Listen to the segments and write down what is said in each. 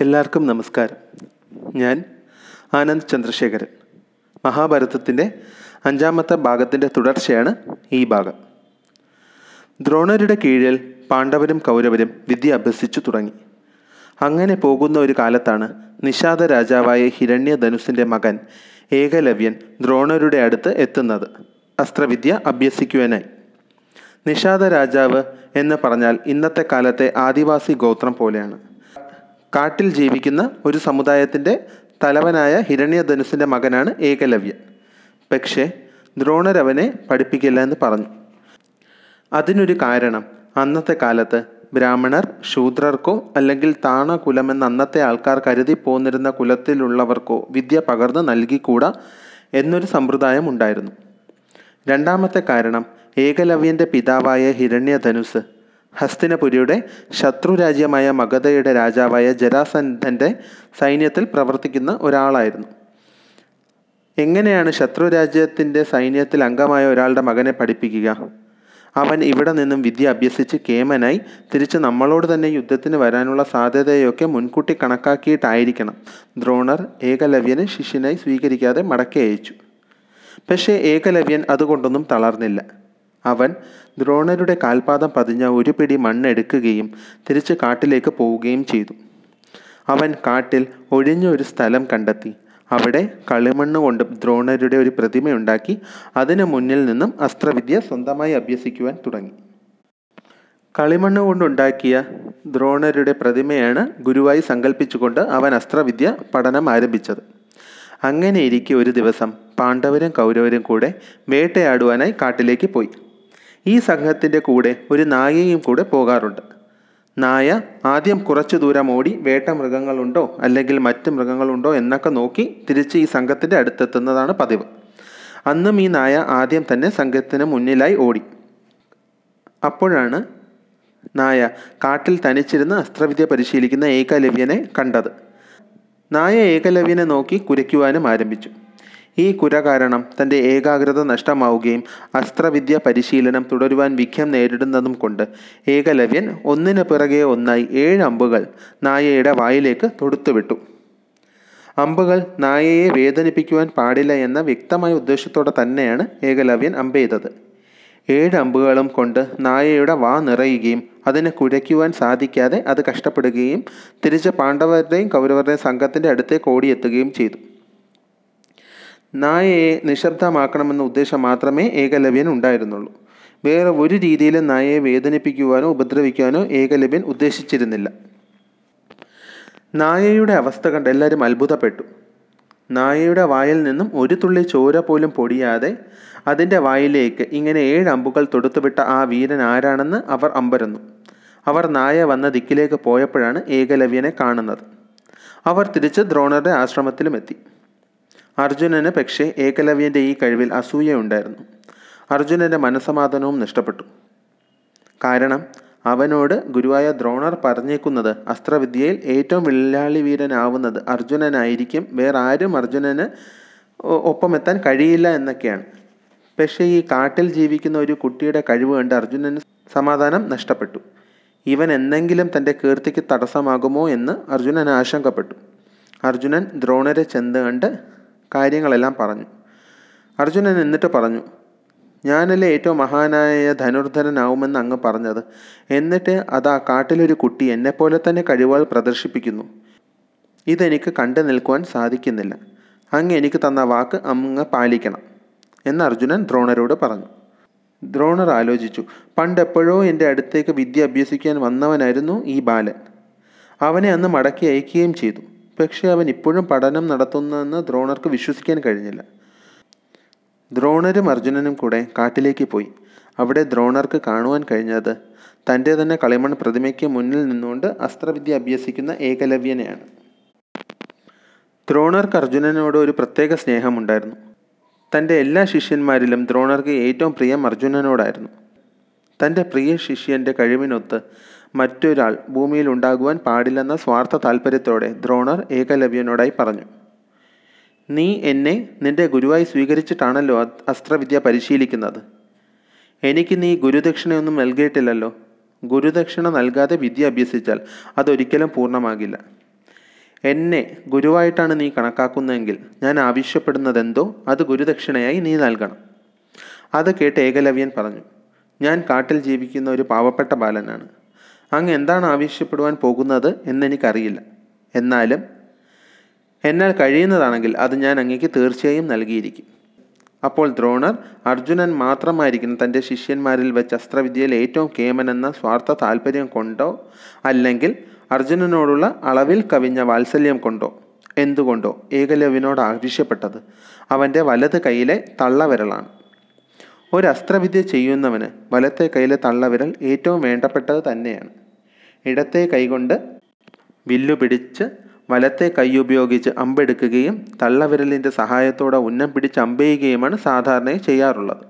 എല്ലാവർക്കും നമസ്കാരം. ഞാൻ ആനന്ദ് ചന്ദ്രശേഖരൻ. മഹാഭാരതത്തിന്റെ അഞ്ചാമത്തെ ഭാഗത്തിന്റെ തുടർച്ചയാണ് ഈ ഭാഗം. ദ്രോണരുടെ കീഴിൽ പാണ്ഡവരും കൗരവരും വിദ്യ അഭ്യസിച്ചു തുടങ്ങി. അങ്ങനെ പോകുന്ന ഒരു കാലത്താണ് നിഷാദ രാജാവായ ഹിരണ്യധനുസിന്റെ മകൻ ഏകലവ്യൻ ദ്രോണരുടെ അടുത്ത് എത്തുന്നത്. അസ്ത്രവിദ്യ അഭ്യസിക്കുവാനായി. നിഷാദ രാജാവ് എന്ന് പറഞ്ഞാൽ ഇന്നത്തെ കാലത്തെ ആദിവാസി ഗോത്രം പോലെയാണ്. കാട്ടിൽ ജീവിക്കുന്ന ഒരു സമുദായത്തിന്റെ തലവനായ ഹിരണ്യധനുസിന്റെ മകനാണ് ഏകലവ്യൻ. പക്ഷേ ദ്രോണരവനെ പഠിപ്പിക്കില്ല എന്ന് പറഞ്ഞു. അതിനൊരു കാരണം അന്നത്തെ കാലത്ത് ബ്രാഹ്മണർ ശൂദ്രർക്കോ അല്ലെങ്കിൽ താണ കുലമെന്ന് അന്നത്തെ ആൾക്കാർ കരുതി പോന്നിരുന്ന കുലത്തിലുള്ളവർക്കോ വിദ്യ പകർന്നു നൽകിക്കൂടാ എന്നൊരു സമ്പ്രദായം ഉണ്ടായിരുന്നു. രണ്ടാമത്തെ കാരണം ഏകലവ്യന്റെ പിതാവായ ഹിരണ്യധനുസ് ഹസ്തിനപുരിയുടെ ശത്രുരാജ്യമായ മഗധയുടെ രാജാവായ ജരാസന്ധന്റെ സൈന്യത്തിൽ പ്രവർത്തിക്കുന്ന ഒരാളായിരുന്നു. എങ്ങനെയാണ് ശത്രുരാജ്യത്തിന്റെ സൈന്യത്തിൽ അംഗമായ ഒരാളുടെ മകനെ പഠിപ്പിക്കുക? അവൻ ഇവിടെ നിന്നും വിദ്യ അഭ്യസിച്ച് കേമനായി തിരിച്ച് നമ്മളോട് തന്നെ യുദ്ധത്തിന് വരാനുള്ള സാധ്യതയൊക്കെ മുൻകൂട്ടി കണക്കാക്കിയിട്ടായിരിക്കണം. ദ്രോണർ ഏകലവ്യനെ ശിഷ്യനായി സ്വീകരിക്കാതെ മടക്കി അയച്ചു. പക്ഷേ ഏകലവ്യൻ അതുകൊണ്ടൊന്നും തളർന്നില്ല. അവൻ ദ്രോണരുടെ കാൽപാദം പതിഞ്ഞ ഒരു പിടി മണ്ണെടുക്കുകയും തിരിച്ച് കാട്ടിലേക്ക് പോവുകയും ചെയ്തു. അവൻ കാട്ടിൽ ഒഴിഞ്ഞ ഒരു സ്ഥലം കണ്ടെത്തി. അവിടെ കളിമണ്ണ് കൊണ്ട് ദ്രോണരുടെ ഒരു പ്രതിമയുണ്ടാക്കി. അതിനു മുന്നിൽ നിന്നും അസ്ത്രവിദ്യ സ്വന്തമായി അഭ്യസിക്കുവാൻ തുടങ്ങി. കളിമണ്ണ് കൊണ്ടുണ്ടാക്കിയ ദ്രോണരുടെ പ്രതിമയാണ് ഗുരുവായി സങ്കല്പിച്ചുകൊണ്ട് അവൻ അസ്ത്രവിദ്യ പഠനം ആരംഭിച്ചത്. അങ്ങനെയിരിക്കെ ഒരു ദിവസം പാണ്ഡവരും കൗരവരും കൂടെ വേട്ടയാടുവാനായി കാട്ടിലേക്ക് പോയി. ഈ സംഘത്തിന്റെ കൂടെ ഒരു നായയും കൂടെ പോകാറുണ്ട്. നായ ആദ്യം കുറച്ചു ദൂരം ഓടി വേട്ട മൃഗങ്ങളുണ്ടോ അല്ലെങ്കിൽ മറ്റ് മൃഗങ്ങളുണ്ടോ എന്നൊക്കെ നോക്കി തിരിച്ച് ഈ സംഘത്തിന്റെ അടുത്തെത്തുന്നതാണ് പതിവ്. അന്നും ഈ നായ ആദ്യം തന്നെ സംഘത്തിന് മുന്നിലായി ഓടി. അപ്പോഴാണ് നായ കാട്ടിൽ തനിച്ചിരുന്ന് അസ്ത്രവിദ്യ പരിശീലിക്കുന്ന ഏകലവ്യനെ കണ്ടത്. നായ ഏകലവ്യനെ നോക്കി കുരയ്ക്കുവാനും ആരംഭിച്ചു. ഈ കുര കാരണം തന്റെ ഏകാഗ്രത നഷ്ടമാവുകയും അസ്ത്രവിദ്യ പരിശീലനം തുടരുവാൻ വിഘ്നം നേരിടുന്നതും കൊണ്ട് ഏകലവ്യൻ ഒന്നിനു പിറകെ ഒന്നായി ഏഴ് അമ്പുകൾ നായയുടെ വായിലേക്ക് തൊടുത്തുവിട്ടു. അമ്പുകൾ നായയെ വേദനിപ്പിക്കുവാൻ പാടില്ല എന്ന വ്യക്തമായ ഉദ്ദേശത്തോടെ തന്നെയാണ് ഏകലവ്യൻ അമ്പെയ്തത് ഏഴ് അമ്പുകളും കൊണ്ട് നായയുടെ വാ നിറയുകയും അതിനെ കുരയ്ക്കുവാൻ സാധിക്കാതെ അത് കഷ്ടപ്പെടുകയും തിരിച്ച് പാണ്ഡവരുടെയും കൗരവരുടെയും സംഘത്തിന്റെ അടുത്തേക്ക് ഓടിയെത്തുകയും ചെയ്തു. നായയെ നിശബ്ദമാക്കണമെന്ന ഉദ്ദേശം മാത്രമേ ഏകലവ്യൻ ഉണ്ടായിരുന്നുള്ളൂ. വേറെ ഒരു രീതിയിലും നായയെ വേദനിപ്പിക്കുവാനോ ഉപദ്രവിക്കുവാനോ ഏകലവ്യൻ ഉദ്ദേശിച്ചിരുന്നില്ല. നായയുടെ അവസ്ഥ കണ്ട് എല്ലാവരും അത്ഭുതപ്പെട്ടു. നായയുടെ വായിൽ നിന്നും ഒരു തുള്ളി ചോര പോലും പൊടിയാതെ അതിന്റെ വായിലേക്ക് ഇങ്ങനെ ഏഴ് അമ്പുകൾ തൊടുത്തുവിട്ട ആ വീരൻ ആരാണെന്ന് അവർ അമ്പരന്നു. അവർ നായ വന്ന ദിക്കിലേക്ക് പോയപ്പോഴാണ് ഏകലവ്യനെ കാണുന്നത്. അവർ തിരിച്ച് ദ്രോണരുടെ ആശ്രമത്തിലും എത്തി. അർജുനന് പക്ഷേ ഏകലവ്യന്റെ ഈ കഴിവിൽ അസൂയയുണ്ടായിരുന്നു. അർജുനന്റെ മനസമാധാനവും നഷ്ടപ്പെട്ടു. കാരണം അവനോട് ഗുരുവായ ദ്രോണർ പറഞ്ഞേക്കുന്നത് അസ്ത്രവിദ്യയിൽ ഏറ്റവും വില്ലാളി വീരനാവുന്നത് അർജുനനായിരിക്കും. വേറെ ആരും അർജുനന് ഒപ്പമെത്താൻ കഴിയില്ല എന്നൊക്കെയാണ്. പക്ഷേ ഈ കാട്ടിൽ ജീവിക്കുന്ന ഒരു കുട്ടിയുടെ കഴിവ് കണ്ട് അർജുനന് സമാധാനം നഷ്ടപ്പെട്ടു. ഇവൻ എന്തെങ്കിലും തന്റെ കീർത്തിക്ക് തടസ്സമാകുമോ എന്ന് അർജുനൻ ആശങ്കപ്പെട്ടു. അർജുനൻ ദ്രോണരെ ചെന്ന് കണ്ട് കാര്യങ്ങളെല്ലാം പറഞ്ഞു. അർജുനൻ എന്നിട്ട് പറഞ്ഞു ഞാനല്ലേ ഏറ്റവും മഹാനായ ധനുർധരനാവുമെന്ന് അങ്ങ് പറഞ്ഞത്. എന്നിട്ട് അതാ കാട്ടിലൊരു കുട്ടി എന്നെപ്പോലെ തന്നെ കഴിവുകൾ പ്രദർശിപ്പിക്കുന്നു. ഇതെനിക്ക് കണ്ടു നിൽക്കുവാൻ സാധിക്കുന്നില്ല. അങ്ങ് എനിക്ക് തന്ന വാക്ക് അങ്ങ് പാലിക്കണം എന്ന് അർജുനൻ ദ്രോണരോട് പറഞ്ഞു. ദ്രോണർ ആലോചിച്ചു പണ്ടെപ്പോഴോ എന്റെ അടുത്തേക്ക് വിദ്യ അഭ്യസിക്കാൻ വന്നവനായിരുന്നു ഈ ബാലൻ. അവനെ അന്ന് മടക്കി അയക്കുകയും ചെയ്തു. പക്ഷേ അവൻ ഇപ്പോഴും പഠനം നടത്തുന്നതെന്ന് ദ്രോണർക്ക് വിശ്വസിക്കാൻ കഴിഞ്ഞില്ല. ദ്രോണരും അർജുനനും കൂടെ കാട്ടിലേക്ക് പോയി. അവിടെ ദ്രോണർക്ക് കാണുവാൻ കഴിഞ്ഞത് തന്റെ തന്നെ കളിമൺ പ്രതിമയ്ക്ക് മുന്നിൽ നിന്നുകൊണ്ട് അസ്ത്രവിദ്യ അഭ്യസിക്കുന്ന ഏകലവ്യനെയാണ്. ദ്രോണർക്ക് അർജുനനോട് ഒരു പ്രത്യേക സ്നേഹമുണ്ടായിരുന്നു. തന്റെ എല്ലാ ശിഷ്യന്മാരിലും ദ്രോണർക്ക് ഏറ്റവും പ്രിയം അർജുനനോടായിരുന്നു. തന്റെ പ്രിയ ശിഷ്യന്റെ കഴിവിനൊത്ത് മറ്റൊരാൾ ഭൂമിയിൽ ഉണ്ടാകുവാൻ പാടില്ലെന്ന സ്വാർത്ഥ താല്പര്യത്തോടെ ദ്രോണർ ഏകലവ്യനോടായി പറഞ്ഞു നീ എന്നെ നിന്റെ ഗുരുവായി സ്വീകരിച്ചിട്ടാണല്ലോ അസ്ത്രവിദ്യ പരിശീലിക്കുന്നത്. എനിക്ക് നീ ഗുരുദക്ഷിണയൊന്നും നൽകിയിട്ടില്ലല്ലോ. ഗുരുദക്ഷിണ നൽകാതെ വിദ്യ അഭ്യസിച്ചാൽ അതൊരിക്കലും പൂർണമാകില്ല. എന്നെ ഗുരുവായിട്ടാണ് നീ കണക്കാക്കുന്നതെങ്കിൽ ഞാൻ ആവശ്യപ്പെടുന്നതെന്തോ അത് ഗുരുദക്ഷിണയായി നീ നൽകണം. അത് കേട്ട് ഏകലവ്യൻ പറഞ്ഞു ഞാൻ കാട്ടിൽ ജീവിക്കുന്ന ഒരു പാവപ്പെട്ട ബാലനാണ്. അങ്ങ് എന്താണ് ആവശ്യപ്പെടുവാൻ പോകുന്നത് എന്നെനിക്കറിയില്ല. എന്നാലും എന്നാൽ കഴിയുന്നതാണെങ്കിൽ അത് ഞാൻ അങ്ങേക്ക് തീർച്ചയായും നൽകിയിരിക്കും. അപ്പോൾ ദ്രോണർ അർജുനൻ മാത്രമായിരിക്കുന്ന തന്റെ ശിഷ്യന്മാരിൽ വെച്ച് അസ്ത്രവിദ്യയിൽ ഏറ്റവും കേമനെന്ന സ്വാർത്ഥ താല്പര്യം കൊണ്ടോ അല്ലെങ്കിൽ അർജുനനോടുള്ള അളവിൽ കവിഞ്ഞ വാത്സല്യം കൊണ്ടോ? എന്തുകൊണ്ടോ ഏകലവ്യനോട് ആവശ്യപ്പെട്ടത് അവന്റെ വലത് കൈയിലെ തള്ളവിരലാണ് ഒരു അസ്ത്രവിദ്യ ചെയ്യുന്നവന് വലത്തെ കൈയിലെ തള്ളവിരൽ ഏറ്റവും വേണ്ടപ്പെട്ടത് തന്നെയാണ്. ഇടത്തെ കൈകൊണ്ട് വില്ലു പിടിച്ച് വലത്തെ കൈ ഉപയോഗിച്ച് അമ്പെടുക്കുകയും തള്ളവിരലിന്റെ സഹായത്തോടെ ഉന്നം പിടിച്ച് അമ്പെയ്യുകയുമാണ് സാധാരണയായി ചെയ്യാറുള്ളത്.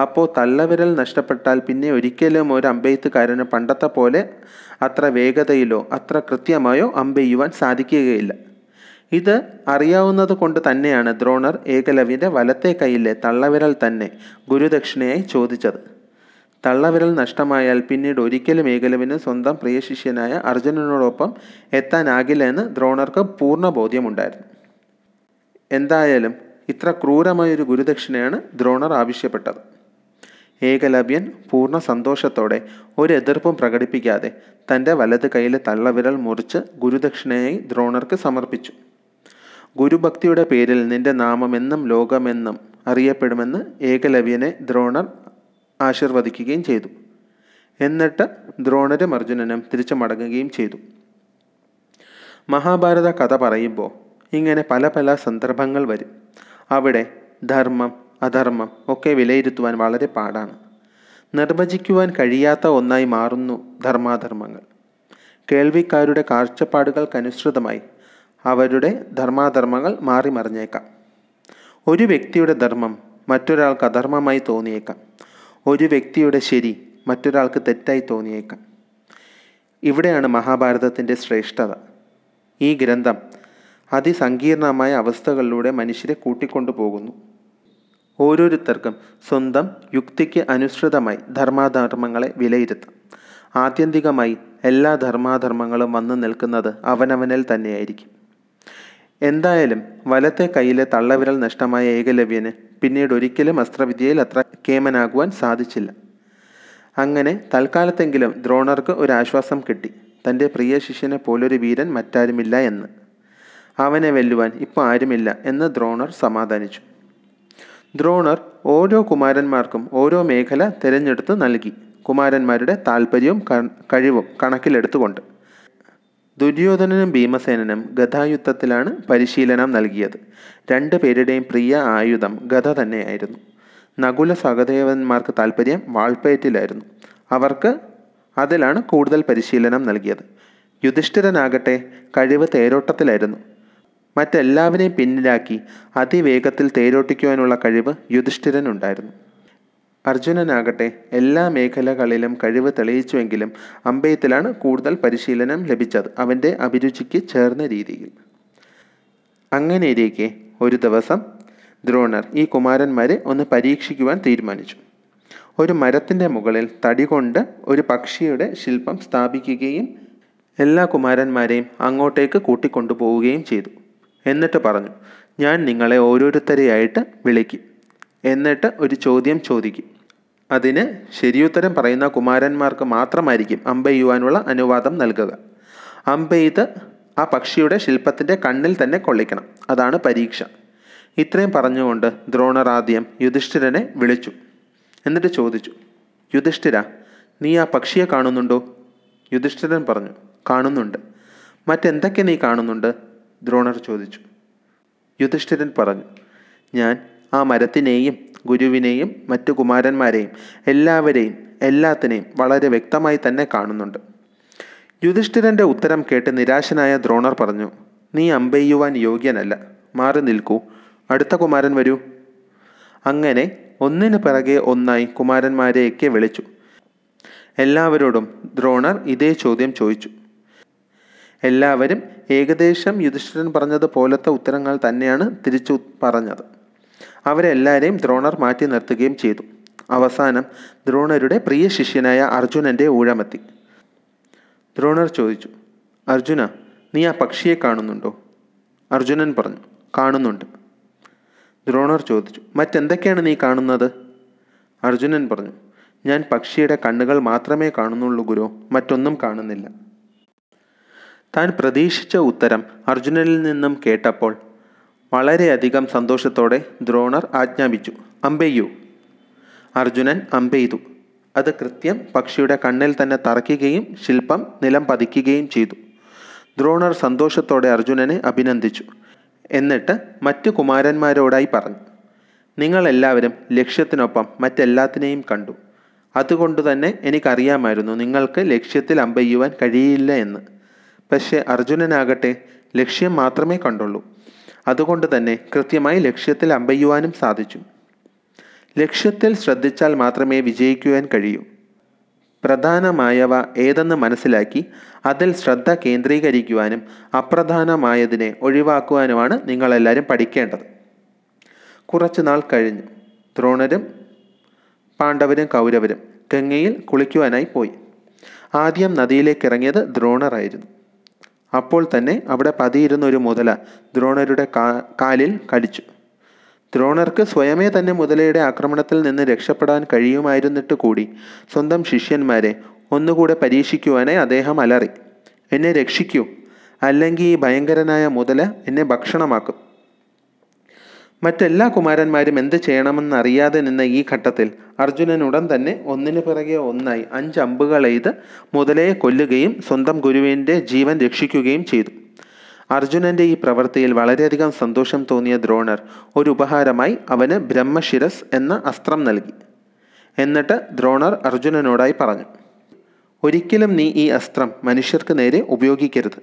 അപ്പോൾ തള്ളവിരൽ നഷ്ടപ്പെട്ടാൽ പിന്നെ ഒരിക്കലും ഒരു അമ്പെയ്ത്തുകാരന് പണ്ടത്തെ പോലെ അത്ര വേഗതയിലോ അത്ര കൃത്യമായോ അമ്പെയ്യുവാൻ സാധിക്കുകയില്ല. ഇത് അറിയാവുന്നത് കൊണ്ട് തന്നെയാണ് ദ്രോണർ ഏകലവ്യന്റെ വലത്തെ കൈയിലെ തള്ളവിരൽ തന്നെ ഗുരുദക്ഷിണയായി ചോദിച്ചത്. തള്ളവിരൽ നഷ്ടമായാൽ പിന്നീട് ഒരിക്കലും ഏകലവ്യന് സ്വന്തം പ്രിയശിഷ്യനായ അർജുനനോടൊപ്പം എത്താനാകില്ല എന്ന് ദ്രോണർക്ക് പൂർണ ബോധ്യമുണ്ടായിരുന്നു. എന്തായാലും ഇത്ര ക്രൂരമായൊരു ഗുരുദക്ഷിണയാണ് ദ്രോണർ ആവശ്യപ്പെട്ടത്. ഏകലവ്യൻ പൂർണ സന്തോഷത്തോടെ ഒരു എതിർപ്പും പ്രകടിപ്പിക്കാതെ തന്റെ വലത് കൈയിലെ തള്ളവിരൽ മുറിച്ച് ഗുരുദക്ഷിണയായി ദ്രോണർക്ക് സമർപ്പിച്ചു. ഗുരുഭക്തിയുടെ പേരിൽ നിന്റെ നാമമെന്നും ലോകമെന്നും അറിയപ്പെടുമെന്ന് ഏകലവ്യനെ ദ്രോണർ ആശീർവദിക്കുകയും ചെയ്തു. എന്നിട്ട് ദ്രോണരും അർജുനനും തിരിച്ചു മടങ്ങുകയും ചെയ്തു. മഹാഭാരത കഥ പറയുമ്പോൾ ഇങ്ങനെ പല പല സന്ദർഭങ്ങൾ വരും. അവിടെ ധർമ്മം അധർമ്മം ഒക്കെ വിലയിരുത്തുവാൻ വളരെ പാടാണ്. നിർവചിക്കുവാൻ കഴിയാത്ത ഒന്നായി മാറുന്നു ധർമാധർമ്മങ്ങൾ. കേൾവിക്കാരുടെ കാഴ്ചപ്പാടുകൾക്കനുസൃതമായി അവരുടെ ധർമാധർമ്മങ്ങൾ മാറിമറിഞ്ഞേക്കാം. ഒരു വ്യക്തിയുടെ ധർമ്മം മറ്റൊരാൾക്ക് അധർമ്മമായി തോന്നിയേക്കാം. ഒരു വ്യക്തിയുടെ ശരി മറ്റൊരാൾക്ക് തെറ്റായി തോന്നിയേക്കാം. ഇവിടെയാണ് മഹാഭാരതത്തിന്റെ ശ്രേഷ്ഠത. ഈ ഗ്രന്ഥം അതിസങ്കീർണമായ അവസ്ഥകളിലൂടെ മനുഷ്യരെ കൂട്ടിക്കൊണ്ടു പോകുന്നു. ഓരോരുത്തർക്കും സ്വന്തം യുക്തിക്ക് അനുസൃതമായി ധർമാധർമ്മങ്ങളെ വിലയിരുത്താം. ആത്യന്തികമായി എല്ലാ ധർമാധർമ്മങ്ങളും വന്നു നിൽക്കുന്നത് അവനവനിൽ തന്നെയായിരിക്കും. എന്തായാലും വലത്തെ കൈയിലെ തള്ളവിരൽ നഷ്ടമായ ഏകലവ്യന് പിന്നീട് ഒരിക്കലും അസ്ത്രവിദ്യയിൽ അത്ര കേമനാകുവാൻ സാധിച്ചില്ല. അങ്ങനെ തൽക്കാലത്തെങ്കിലും ദ്രോണർക്ക് ഒരു ആശ്വാസം കിട്ടി. തന്റെ പ്രിയ ശിഷ്യനെ പോലൊരു വീരൻ മറ്റാരുമില്ല എന്ന്. അവനെ വെല്ലുവാൻ ഇപ്പോൾ ആരുമില്ല എന്ന് ദ്രോണർ സമാധാനിച്ചു. ദ്രോണർ ഓരോ കുമാരന്മാർക്കും ഓരോ മേഖല തിരഞ്ഞെടുത്ത് നൽകി. കുമാരന്മാരുടെ താല്പര്യവും കഴിവും കണക്കിലെടുത്തുകൊണ്ട്. ദുര്യോധനനും ഭീമസേനനും ഗതായുദ്ധത്തിലാണ് പരിശീലനം നൽകിയത്. രണ്ടു പേരുടെയും പ്രിയ ആയുധം ഗത തന്നെയായിരുന്നു. നകുല സഹദേവന്മാർക്ക് താല്പര്യം വാൾപ്പയറ്റിലായിരുന്നു അവർക്ക് അതിലാണ് കൂടുതൽ പരിശീലനം നൽകിയത്. യുധിഷ്ഠിരനാകട്ടെ കഴിവ് തേരോട്ടത്തിലായിരുന്നു. മറ്റെല്ലാവരെയും പിന്നിലാക്കി അതിവേഗത്തിൽ തേരോട്ടിക്കുവാനുള്ള കഴിവ് യുധിഷ്ഠിരനുണ്ടായിരുന്നു. അർജുനനാകട്ടെ എല്ലാ മേഖലകളിലും കഴിവ് തെളിയിച്ചുവെങ്കിലും അമ്പെയ്ത്തിലാണ് കൂടുതൽ പരിശീലനം ലഭിച്ചത് അവന്റെ അഭിരുചിക്ക് ചേർന്ന രീതിയിൽ. അങ്ങനെയിരിക്കെ ഒരു ദിവസം ദ്രോണർ ഈ കുമാരന്മാരെ ഒന്ന് പരീക്ഷിക്കുവാൻ തീരുമാനിച്ചു. ഒരു മരത്തിന്റെ മുകളിൽ തടി കൊണ്ട് ഒരു പക്ഷിയുടെ ശില്പം സ്ഥാപിക്കുകയും എല്ലാ കുമാരന്മാരെയും അങ്ങോട്ടേക്ക് കൂട്ടിക്കൊണ്ടുപോവുകയും ചെയ്തു. എന്നിട്ട് പറഞ്ഞു ഞാൻ നിങ്ങളെ ഓരോരുത്തരെയായിട്ട് വിളിക്കും. എന്നിട്ട് ഒരു ചോദ്യം ചോദിക്കും. അതിന് ശരിയുത്തരം പറയുന്ന കുമാരന്മാർക്ക് മാത്രമായിരിക്കും അമ്പെയ്യുവാനുള്ള അനുവാദം നൽകുക. അമ്പെയ്ത് ആ പക്ഷിയുടെ ശില്പത്തിന്റെ കണ്ണിൽ തന്നെ കൊള്ളിക്കണം. അതാണ് പരീക്ഷ. ഇത്രയും പറഞ്ഞുകൊണ്ട് ദ്രോണർ ആദ്യം യുധിഷ്ഠിരനെ വിളിച്ചു. എന്നിട്ട് ചോദിച്ചു യുധിഷ്ഠിര നീ ആ പക്ഷിയെ കാണുന്നുണ്ടോ? യുധിഷ്ഠിരൻ പറഞ്ഞു കാണുന്നുണ്ട്. മറ്റെന്തൊക്കെ നീ കാണുന്നുണ്ട്? ദ്രോണർ ചോദിച്ചു. യുധിഷ്ഠിരൻ പറഞ്ഞു ഞാൻ ആ മരത്തിനെയും ഗുരുവിനെയും മറ്റു കുമാരന്മാരെയും എല്ലാവരെയും എല്ലാത്തിനെയും വളരെ വ്യക്തമായി തന്നെ കാണുന്നുണ്ട്. യുധിഷ്ഠിരന്റെ ഉത്തരം കേട്ട് നിരാശനായ ദ്രോണർ പറഞ്ഞു നീ അമ്പെയ്യുവാൻ യോഗ്യനല്ല. മാറി നിൽക്കൂ. അടുത്ത കുമാരൻ വരൂ. അങ്ങനെ ഒന്നിനു പിറകെ ഒന്നായി കുമാരന്മാരെയൊക്കെ വിളിച്ചു. എല്ലാവരോടും ദ്രോണർ ഇതേ ചോദ്യം ചോദിച്ചു. എല്ലാവരും ഏകദേശം യുധിഷ്ഠിരൻ പറഞ്ഞത് പോലത്തെ ഉത്തരങ്ങൾ തന്നെയാണ് തിരിച്ചു പറഞ്ഞത്. അവരെല്ലാവരെയും ദ്രോണർ മാറ്റി നിർത്തുകയും ചെയ്തു. അവസാനം ദ്രോണരുടെ പ്രിയ ശിഷ്യനായ അർജുനന്റെ ഊഴമെത്തി. ദ്രോണർ ചോദിച്ചു അർജുന നീ ആ പക്ഷിയെ കാണുന്നുണ്ടോ? അർജുനൻ പറഞ്ഞു കാണുന്നുണ്ട്. ദ്രോണർ ചോദിച്ചു മറ്റെന്തൊക്കെയാണ് നീ കാണുന്നത്? അർജുനൻ പറഞ്ഞു ഞാൻ പക്ഷിയുടെ കണ്ണുകൾ മാത്രമേ കാണുന്നുള്ളൂ ഗുരു മറ്റൊന്നും കാണുന്നില്ല. താൻ പ്രതീക്ഷിച്ച ഉത്തരം അർജുനനിൽ നിന്നും കേട്ടപ്പോൾ വളരെയധികം സന്തോഷത്തോടെ ദ്രോണർ ആജ്ഞാപിച്ചു. അമ്പെയ്യൂ. അർജുനൻ അമ്പെയ്തു. അത് കൃത്യം പക്ഷിയുടെ കണ്ണിൽ തന്നെ തറയ്ക്കുകയും ശില്പം നിലം പതിക്കുകയും ചെയ്തു. ദ്രോണർ സന്തോഷത്തോടെ അർജുനനെ അഭിനന്ദിച്ചു. എന്നിട്ട് മറ്റു കുമാരന്മാരോടായി പറഞ്ഞു. നിങ്ങളെല്ലാവരും ലക്ഷ്യത്തിനൊപ്പം മറ്റെല്ലാത്തിനെയും കണ്ടു. അതുകൊണ്ട് തന്നെ എനിക്കറിയാമായിരുന്നു നിങ്ങൾക്ക് ലക്ഷ്യത്തിൽ അമ്പെയ്യുവാൻ കഴിയില്ല എന്ന്. പക്ഷേ അർജുനനാകട്ടെ ലക്ഷ്യം മാത്രമേ കണ്ടുള്ളൂ. അതുകൊണ്ട് തന്നെ കൃത്യമായി ലക്ഷ്യത്തിൽ അമ്പെയ്യുവാനും സാധിച്ചു. ലക്ഷ്യത്തിൽ ശ്രദ്ധിച്ചാൽ മാത്രമേ വിജയിക്കുവാൻ കഴിയൂ. പ്രധാനമായവ ഏതെന്ന് മനസ്സിലാക്കി അതിൽ ശ്രദ്ധ കേന്ദ്രീകരിക്കുവാനും അപ്രധാനമായതിനെ ഒഴിവാക്കുവാനുമാണ് നിങ്ങളെല്ലാവരും പഠിക്കേണ്ടത്. കുറച്ചു നാൾ കഴിഞ്ഞു. ദ്രോണരും പാണ്ഡവരും കൗരവരും ഗംഗയിൽ കുളിക്കുവാനായി പോയി. ആദ്യം നദിയിലേക്ക് ഇറങ്ങിയത് ദ്രോണറായിരുന്നു. അപ്പോൾ തന്നെ അവിടെ പതിയിരുന്ന ഒരു മുതല ദ്രോണരുടെ കാലിൽ കടിച്ചു. ദ്രോണർക്ക് സ്വയമേ തന്നെ മുതലയുടെ ആക്രമണത്തിൽ നിന്ന് രക്ഷപ്പെടാൻ കഴിയുമായിരുന്നിട്ട് കൂടി സ്വന്തം ശിഷ്യന്മാരെ ഒന്നുകൂടെ പരീക്ഷിക്കുവാനായി അദ്ദേഹം അലറി. എന്നെ രക്ഷിക്കൂ. അല്ലെങ്കിൽ ഈ ഭയങ്കരനായ മുതല എന്നെ ഭക്ഷണമാക്കും. മറ്റെല്ലാ കുമാരന്മാരും എന്ത് ചെയ്യണമെന്നറിയാതെ നിന്ന ഈ ഘട്ടത്തിൽ അർജുനൻ ഉടൻ തന്നെ ഒന്നിനു പിറകെ ഒന്നായി അഞ്ച് അമ്പുകൾ എയ്ത് മുതലയെ കൊല്ലുകയും സ്വന്തം ഗുരുവിന്റെ ജീവൻ രക്ഷിക്കുകയും ചെയ്തു. അർജുനന്റെ ഈ പ്രവൃത്തിയിൽ വളരെയധികം സന്തോഷം തോന്നിയ ദ്രോണർ ഒരു ഉപഹാരമായി അവന് ബ്രഹ്മശിരസ് എന്ന അസ്ത്രം നൽകി. എന്നിട്ട് ദ്രോണർ അർജുനനോടായി പറഞ്ഞു ഒരിക്കലും നീ ഈ അസ്ത്രം മനുഷ്യർക്ക് നേരെ ഉപയോഗിക്കരുത്.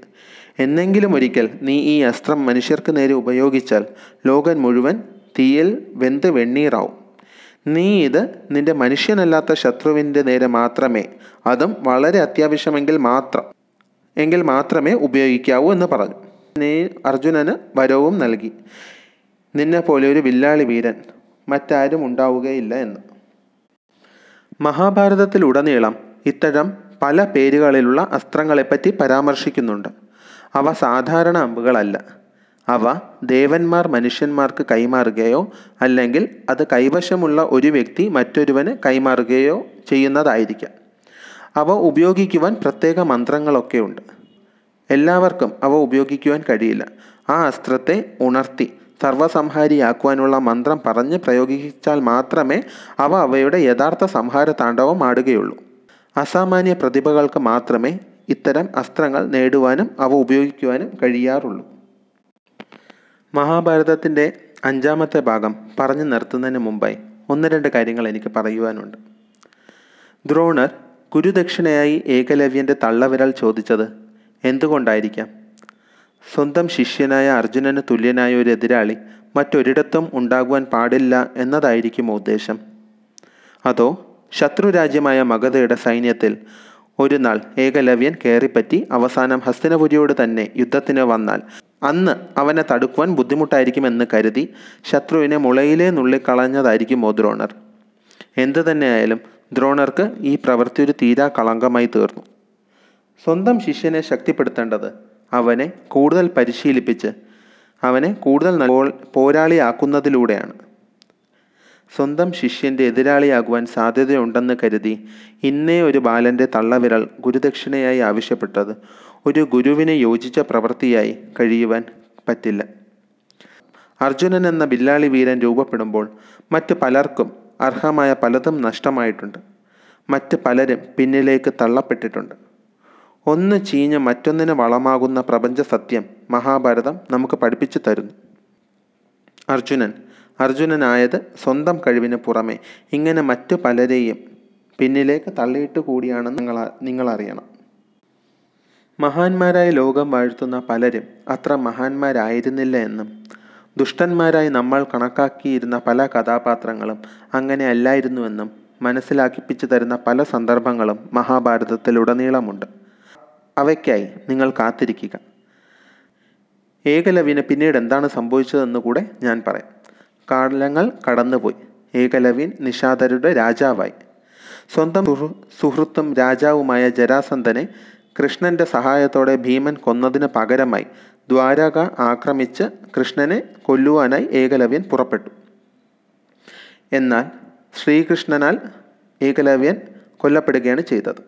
എന്നെങ്കിലും ഒരിക്കൽ നീ ഈ അസ്ത്രം മനുഷ്യർക്ക് നേരെ ഉപയോഗിച്ചാൽ ലോകം മുഴുവൻ തീയിൽ വെന്ത് വെണ്ണീറാവും. നീ ഇത് നിന്റെ മനുഷ്യനല്ലാത്ത ശത്രുവിന്റെ നേരെ മാത്രമേ അതും വളരെ അത്യാവശ്യമെങ്കിൽ മാത്രം എങ്കിൽ മാത്രമേ ഉപയോഗിക്കാവൂ എന്ന് പറഞ്ഞു. നീ അർജുനന് വരവും നൽകി. നിന്നെ പോലെ ഒരു വില്ലാളി വീരൻ മറ്റാരും ഉണ്ടാവുകയില്ല എന്ന്. മഹാഭാരതത്തിലുടനീളം ഇത്തരം പല പേരുകളിലുള്ള അസ്ത്രങ്ങളെപ്പറ്റി പരാമർശിക്കുന്നുണ്ട്. അവ സാധാരണ അമ്പുകളല്ല. അവ ദേവന്മാർ മനുഷ്യന്മാർക്ക് കൈമാറുകയോ അല്ലെങ്കിൽ അത് കൈവശമുള്ള ഒരു വ്യക്തി മറ്റൊരുവന് കൈമാറുകയോ ചെയ്യുന്നതായിരിക്കാം. അവ ഉപയോഗിക്കുവാൻ പ്രത്യേക മന്ത്രങ്ങളൊക്കെ ഉണ്ട്. എല്ലാവർക്കും അവ ഉപയോഗിക്കുവാൻ കഴിയില്ല. ആ അസ്ത്രത്തെ ഉണർത്തി സർവസംഹാരിയാക്കുവാനുള്ള മന്ത്രം പറഞ്ഞ് പ്രയോഗിച്ചാൽ മാത്രമേ അവ അവയുടെ യഥാർത്ഥ സംഹാര താണ്ഡവം ആടുകയുള്ളൂ. അസാമാന്യ പ്രതിഭകൾക്ക് മാത്രമേ ഇത്തരം അസ്ത്രങ്ങൾ നേടുവാനും അവ ഉപയോഗിക്കുവാനും കഴിയാറുള്ളൂ. മഹാഭാരതത്തിന്റെ അഞ്ചാമത്തെ ഭാഗം പറഞ്ഞു നിർത്തുന്നതിന് മുമ്പായി ഒന്ന് രണ്ട് കാര്യങ്ങൾ എനിക്ക് പറയുവാനുണ്ട്. ദ്രോണർ ഗുരുദക്ഷിണയായി ഏകലവ്യന്റെ തള്ളവിരൽ ചോദിച്ചത് എന്തുകൊണ്ടായിരിക്കാം? സ്വന്തം ശിഷ്യനായ അർജുനന് തുല്യനായ ഒരു എതിരാളി മറ്റൊരിടത്തും ഉണ്ടാകുവാൻ പാടില്ല എന്നതായിരിക്കും ഉദ്ദേശം? അതോ ശത്രുരാജ്യമായ മഗധയുടെ സൈന്യത്തിൽ ഒരു നാൾ ഏകലവ്യൻ കയറിപ്പറ്റി അവസാനം ഹസ്തിനപുരിയോട് തന്നെ യുദ്ധത്തിന് വന്നാൽ. അന്ന് അവനെ തടുക്കുവാൻ ബുദ്ധിമുട്ടായിരിക്കുമെന്ന് കരുതി ശത്രുവിനെ മുളയിലേ ഓ ദ്രോണർ. എന്തു തന്നെയായാലും ദ്രോണർക്ക് ഈ പ്രവൃത്തി ഒരു തീരാ കളങ്കമായി തീർന്നു. സ്വന്തം ശിഷ്യനെ ശക്തിപ്പെടുത്തേണ്ടത് അവനെ കൂടുതൽ പരിശീലിപ്പിച്ച് അവനെ കൂടുതൽ പോരാളിയാക്കുന്നതിലൂടെയാണ്. സ്വന്തം ശിഷ്യന്റെ എതിരാളിയാകുവാൻ സാധ്യതയുണ്ടെന്ന് കരുതി ഇന്നേ ഒരു ബാലന്റെ തള്ളവിരൽ ഗുരുദക്ഷിണയായി ആവശ്യപ്പെട്ടത്. ഒരു ഗുരുവിനെ യോജിച്ച പ്രവൃത്തിയായി കഴിയുവാൻ പറ്റില്ല. അർജുനൻ എന്ന ബില്ലാളി വീരൻ രൂപപ്പെടുമ്പോൾ മറ്റ് പലർക്കും അർഹമായ പലതും നഷ്ടമായിട്ടുണ്ട്. മറ്റ് പലരും പിന്നിലേക്ക് തള്ളപ്പെട്ടിട്ടുണ്ട്. ഒന്ന് ചീഞ്ഞ് മറ്റൊന്നിന് വളമാകുന്ന പ്രപഞ്ച സത്യം മഹാഭാരതം നമുക്ക് പഠിപ്പിച്ചു തരുന്നു. അർജുനൻ അർജുനനായത് സ്വന്തം കഴിവിന് പുറമെ ഇങ്ങനെ മറ്റു പലരെയും പിന്നിലേക്ക് തള്ളിയിട്ട് കൂടിയാണെന്ന് നിങ്ങൾ നിങ്ങളറിയണം. മഹാന്മാരായി ലോകം വാഴ്ത്തുന്ന പലരും അത്ര മഹാന്മാരായിരുന്നില്ല എന്നും ദുഷ്ടന്മാരായി നമ്മൾ കണക്കാക്കിയിരുന്ന പല കഥാപാത്രങ്ങളും അങ്ങനെ അല്ലായിരുന്നുവെന്നും മനസ്സിലാക്കിപ്പിച്ചു തരുന്ന പല സന്ദർഭങ്ങളും മഹാഭാരതത്തിലുടനീളമുണ്ട്. അവയ്ക്കായി നിങ്ങൾ കാത്തിരിക്കുക. ഏകലവ്യന് പിന്നീട് എന്താണ് സംഭവിച്ചതെന്ന് കൂടെ ഞാൻ പറയാം. കാലങ്ങൾ കടന്നുപോയി. ഏകലവ്യൻ നിഷാദരുടെ രാജാവായി. സ്വന്തം സുഹൃത്തും രാജാവുമായ ജരാസന്ധനെ കൃഷ്ണന്റെ സഹായത്തോടെ ഭീമൻ കൊന്നതിന് പകരമായി ദ്വാരക ആക്രമിച്ച് കൃഷ്ണനെ കൊല്ലുവാനായി ഏകലവ്യൻ പുറപ്പെട്ടു. എന്നാൽ ശ്രീകൃഷ്ണനാൽ ഏകലവ്യൻ കൊല്ലപ്പെടുകയാണ് ചെയ്തത്.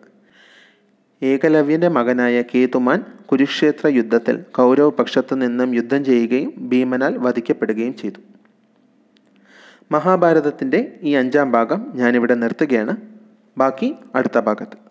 ഏകലവ്യന്റെ മകനായ കേതുമാൻ കുരുക്ഷേത്ര യുദ്ധത്തിൽ കൗരവ പക്ഷത്തു നിന്നും യുദ്ധം ചെയ്യുകയും ഭീമനാൽ വധിക്കപ്പെടുകയും ചെയ്തു. മഹാഭാരതത്തിന്റെ ഈ അഞ്ചാം ഭാഗം ഞാനിവിടെ നിർത്തുകയാണ്. ബാക്കി അടുത്ത ഭാഗത്ത്.